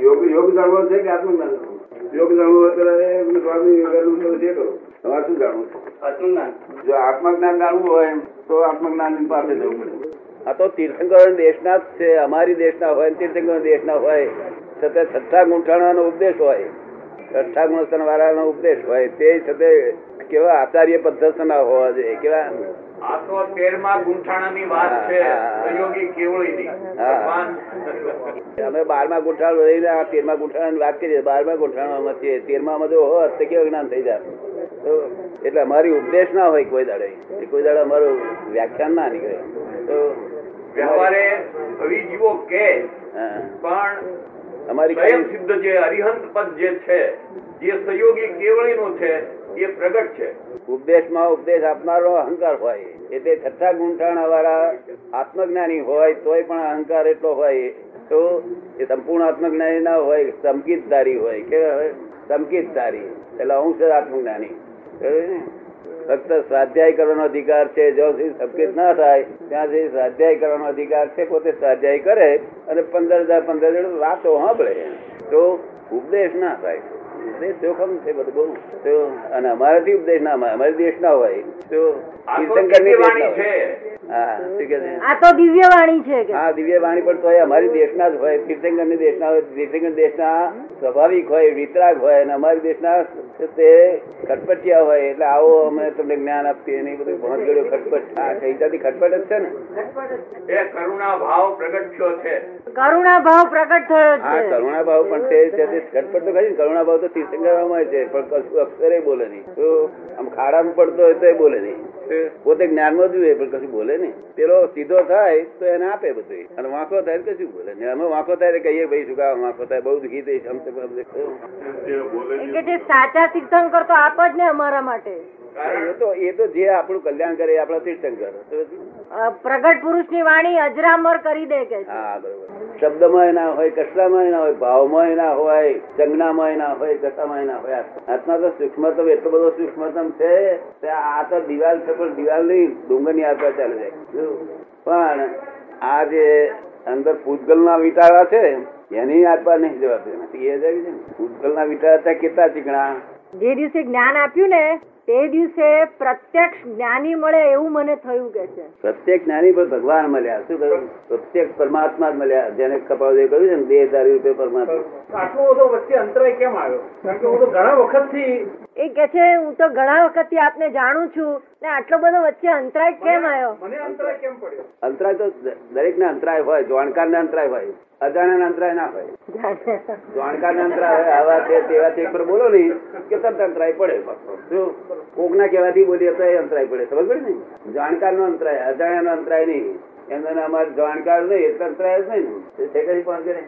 યોગ યોગ જાણવો છે કે આત્મજ્ઞાન યોગ જાણવું હોય તો સ્વામી વિવેકાનંદ છે કરો તમારે શું જાણવું આત્મજ્ઞાન. જો આત્મજ્ઞાન જાણવું હોય તો આત્મજ્ઞાન પાસે જવું પડે. આ તો તીર્થંકર દેશના જ છે. અમારી દેશના હોય તીર્થંકર દેશના હોય. છતાં છઠ્ઠા ગુંઠાણાનો ઉપદેશ હોય. ગુણસ્તન વાળાનો ઉપદેશ હોય તે છતાં કેવા આચાર્ય પદ્ધતિના હોવા જોઈએ કેવા? તેરમા અમે બારમા ગુંઠાણ રહીને આ તેરમા ગુંઠાણ વાત કરીએ બારમા ગુંઠાણામાં છીએ તેરમામાં જો હોત તો કેવું જ્ઞાન થઈ જાય એટલે અમારી ઉપદેશ ના હોય કોઈ દાડે. કોઈ દાડે અમારું વ્યાખ્યાન ના નીકળે. તો વ્યવહારે જીવો કે પણ અમારી સ્વયં સિદ્ધ જે અરિહંત પદ જે છે જે સહયોગી કેવળીનું છે એ પ્રગટ છે ઉપદેશમાં ઉપદેશ આપનારો અહંકાર હોય એટલે છઠ્ઠા ગુંઠાણા વાળા આત્મજ્ઞાની હોય તોય પણ અહંકાર એટલો હોય તો એ સંપૂર્ણ આત્મજ્ઞાની ના હોય સંકિતધારી હોય કે હોય સંકિતધારી એટલે અંશ આત્મજ્ઞાની ને? ફક્ત સ્વાધ્યાય કરવાનો અધિકાર છે. જો સુધી સંકેત ના થાય ત્યાં સુધી સ્વાધ્યાય કરવાનો અધિકાર છે. પોતે સ્વાધ્યાય કરે અને પંદર હજાર પંદર હજાર વાતો સાંભળે. તો ઉપદેશ ના થાય. જોખમ છે બધું બહુ. તો અને અમારાથી ઉપદેશ ના અમારી દેશ ના હોય. તો આ તો તીર્થંકરની દેશ ના છે. હા શું કે આ તો દિવ્ય વાણી છે હા દિવ્ય વાણી પણ તોય અમારી દેશના જ હોય. તીર્થંકરની દેશના હોય તીર્થંકર દેશના સ્વાભાવિક હોય વિતરાગ હોય અને અમારી દેશના તે ખટપટિયા હોય એટલે આવો અમે તમને જ્ઞાન આપીએ નહીં બધું ભણત ગળ્યો ખટપટ. આ ખટપટ જ છે ને? એ કરુણા ભાવ પ્રગટ થયો છે. કરુણા ભાવ પ્રગટ થયો હા કરુણા ભાવ પણ તે છે. તે ખટપટ તો ખરી કરુણા ભાવ તો તીર્થંકરમાં છે પણ કશું અક્ષરે બોલે નહીં. તો આમ ખાડામાં પડતો હોય તો એ બોલે નહીં. પોતે જ્ઞાનમાં જોઈએ પણ કશું બોલે નહીં. પેલો સીધો થાય તો એને આપે બધું અને વાંકો થાય તો કશું બોલે ને અમે વાંકો થાય કહીએ ભાઈ શું કામ? વાંકો થાય બહુ દુઃખી થઈશ આમ જે સાચા તીર્થંકર તો આપ જ ને અમારા માટે. એ તો એ તો જે આપણું કલ્યાણ કરે આપણા તીર્થંકર. પ્રગટ પુરુષની વાણી અજરામર કરી દે કે હા બરોબર. શબ્દમાં ના હોય કશલામાં ના હોય ભાવમાં ના હોય સંજ્ઞામાં ના હોય કશામાં ના હોય. આત્મા તો સૂક્ષ્મતમ એટલો બધો સૂક્ષ્મતમ છે આ તો દિવાલ છે, પણ દિવાલ નહીં, ડુંગરની આસપાસ ચાલે જાય પણ આ જે અંદર પૂતગલના વિટાળા છે, એની આસપાસ નહીં જવા નથી એ જાય છે પૂતગલના વિટાળા ત્યાં કેટલા ચીકણા? જે દિવસે જ્ઞાન આપ્યું ને તે દિવસે પ્રત્યક્ષ જ્ઞાની મળે એવું મને થયું કે છે. પ્રત્યેક જ્ઞાની પર ભગવાન મળ્યા. શું કહ્યું? પ્રત્યેક પરમાત્મા જ મળ્યા. જેને કપાવદે કહ્યું છે ને દેહ હજાર રૂપિયા પરમાત્મા. આટલો બધો વચ્ચે અંતરાય કેમ આવ્યો? કારણ કે હું તો ઘણા વખતથી એ કે છે હું તો ઘણા વખતથી આપને જાણું છું ને આટલો બધો વચ્ચે અંતરાય કેમ આવ્યો મને અંતરાય કેમ પડ્યો? અંતરાય તો દરેક ને અંતરાય હોય જાણકાર ને અંતરાય હોય અજાણ્યા અંતરાય ના હોય. જાણકાર ને અંતરાય હોય આવા છે તેવા એક પર બોલો નહીં કે તરત અંતરાય પડે. શું? કોક ના કહેવાથી બોલીએ તો એ અંતરાય પડે ખબર પડે ને? જાણકાર નો અંતરાય અજાણ્યા નો અંતરાય નહીં. એમને અમારે જાણકાર નહીં એટલે અંતરાય જ નહીં ને. તે કઈ પણ કરે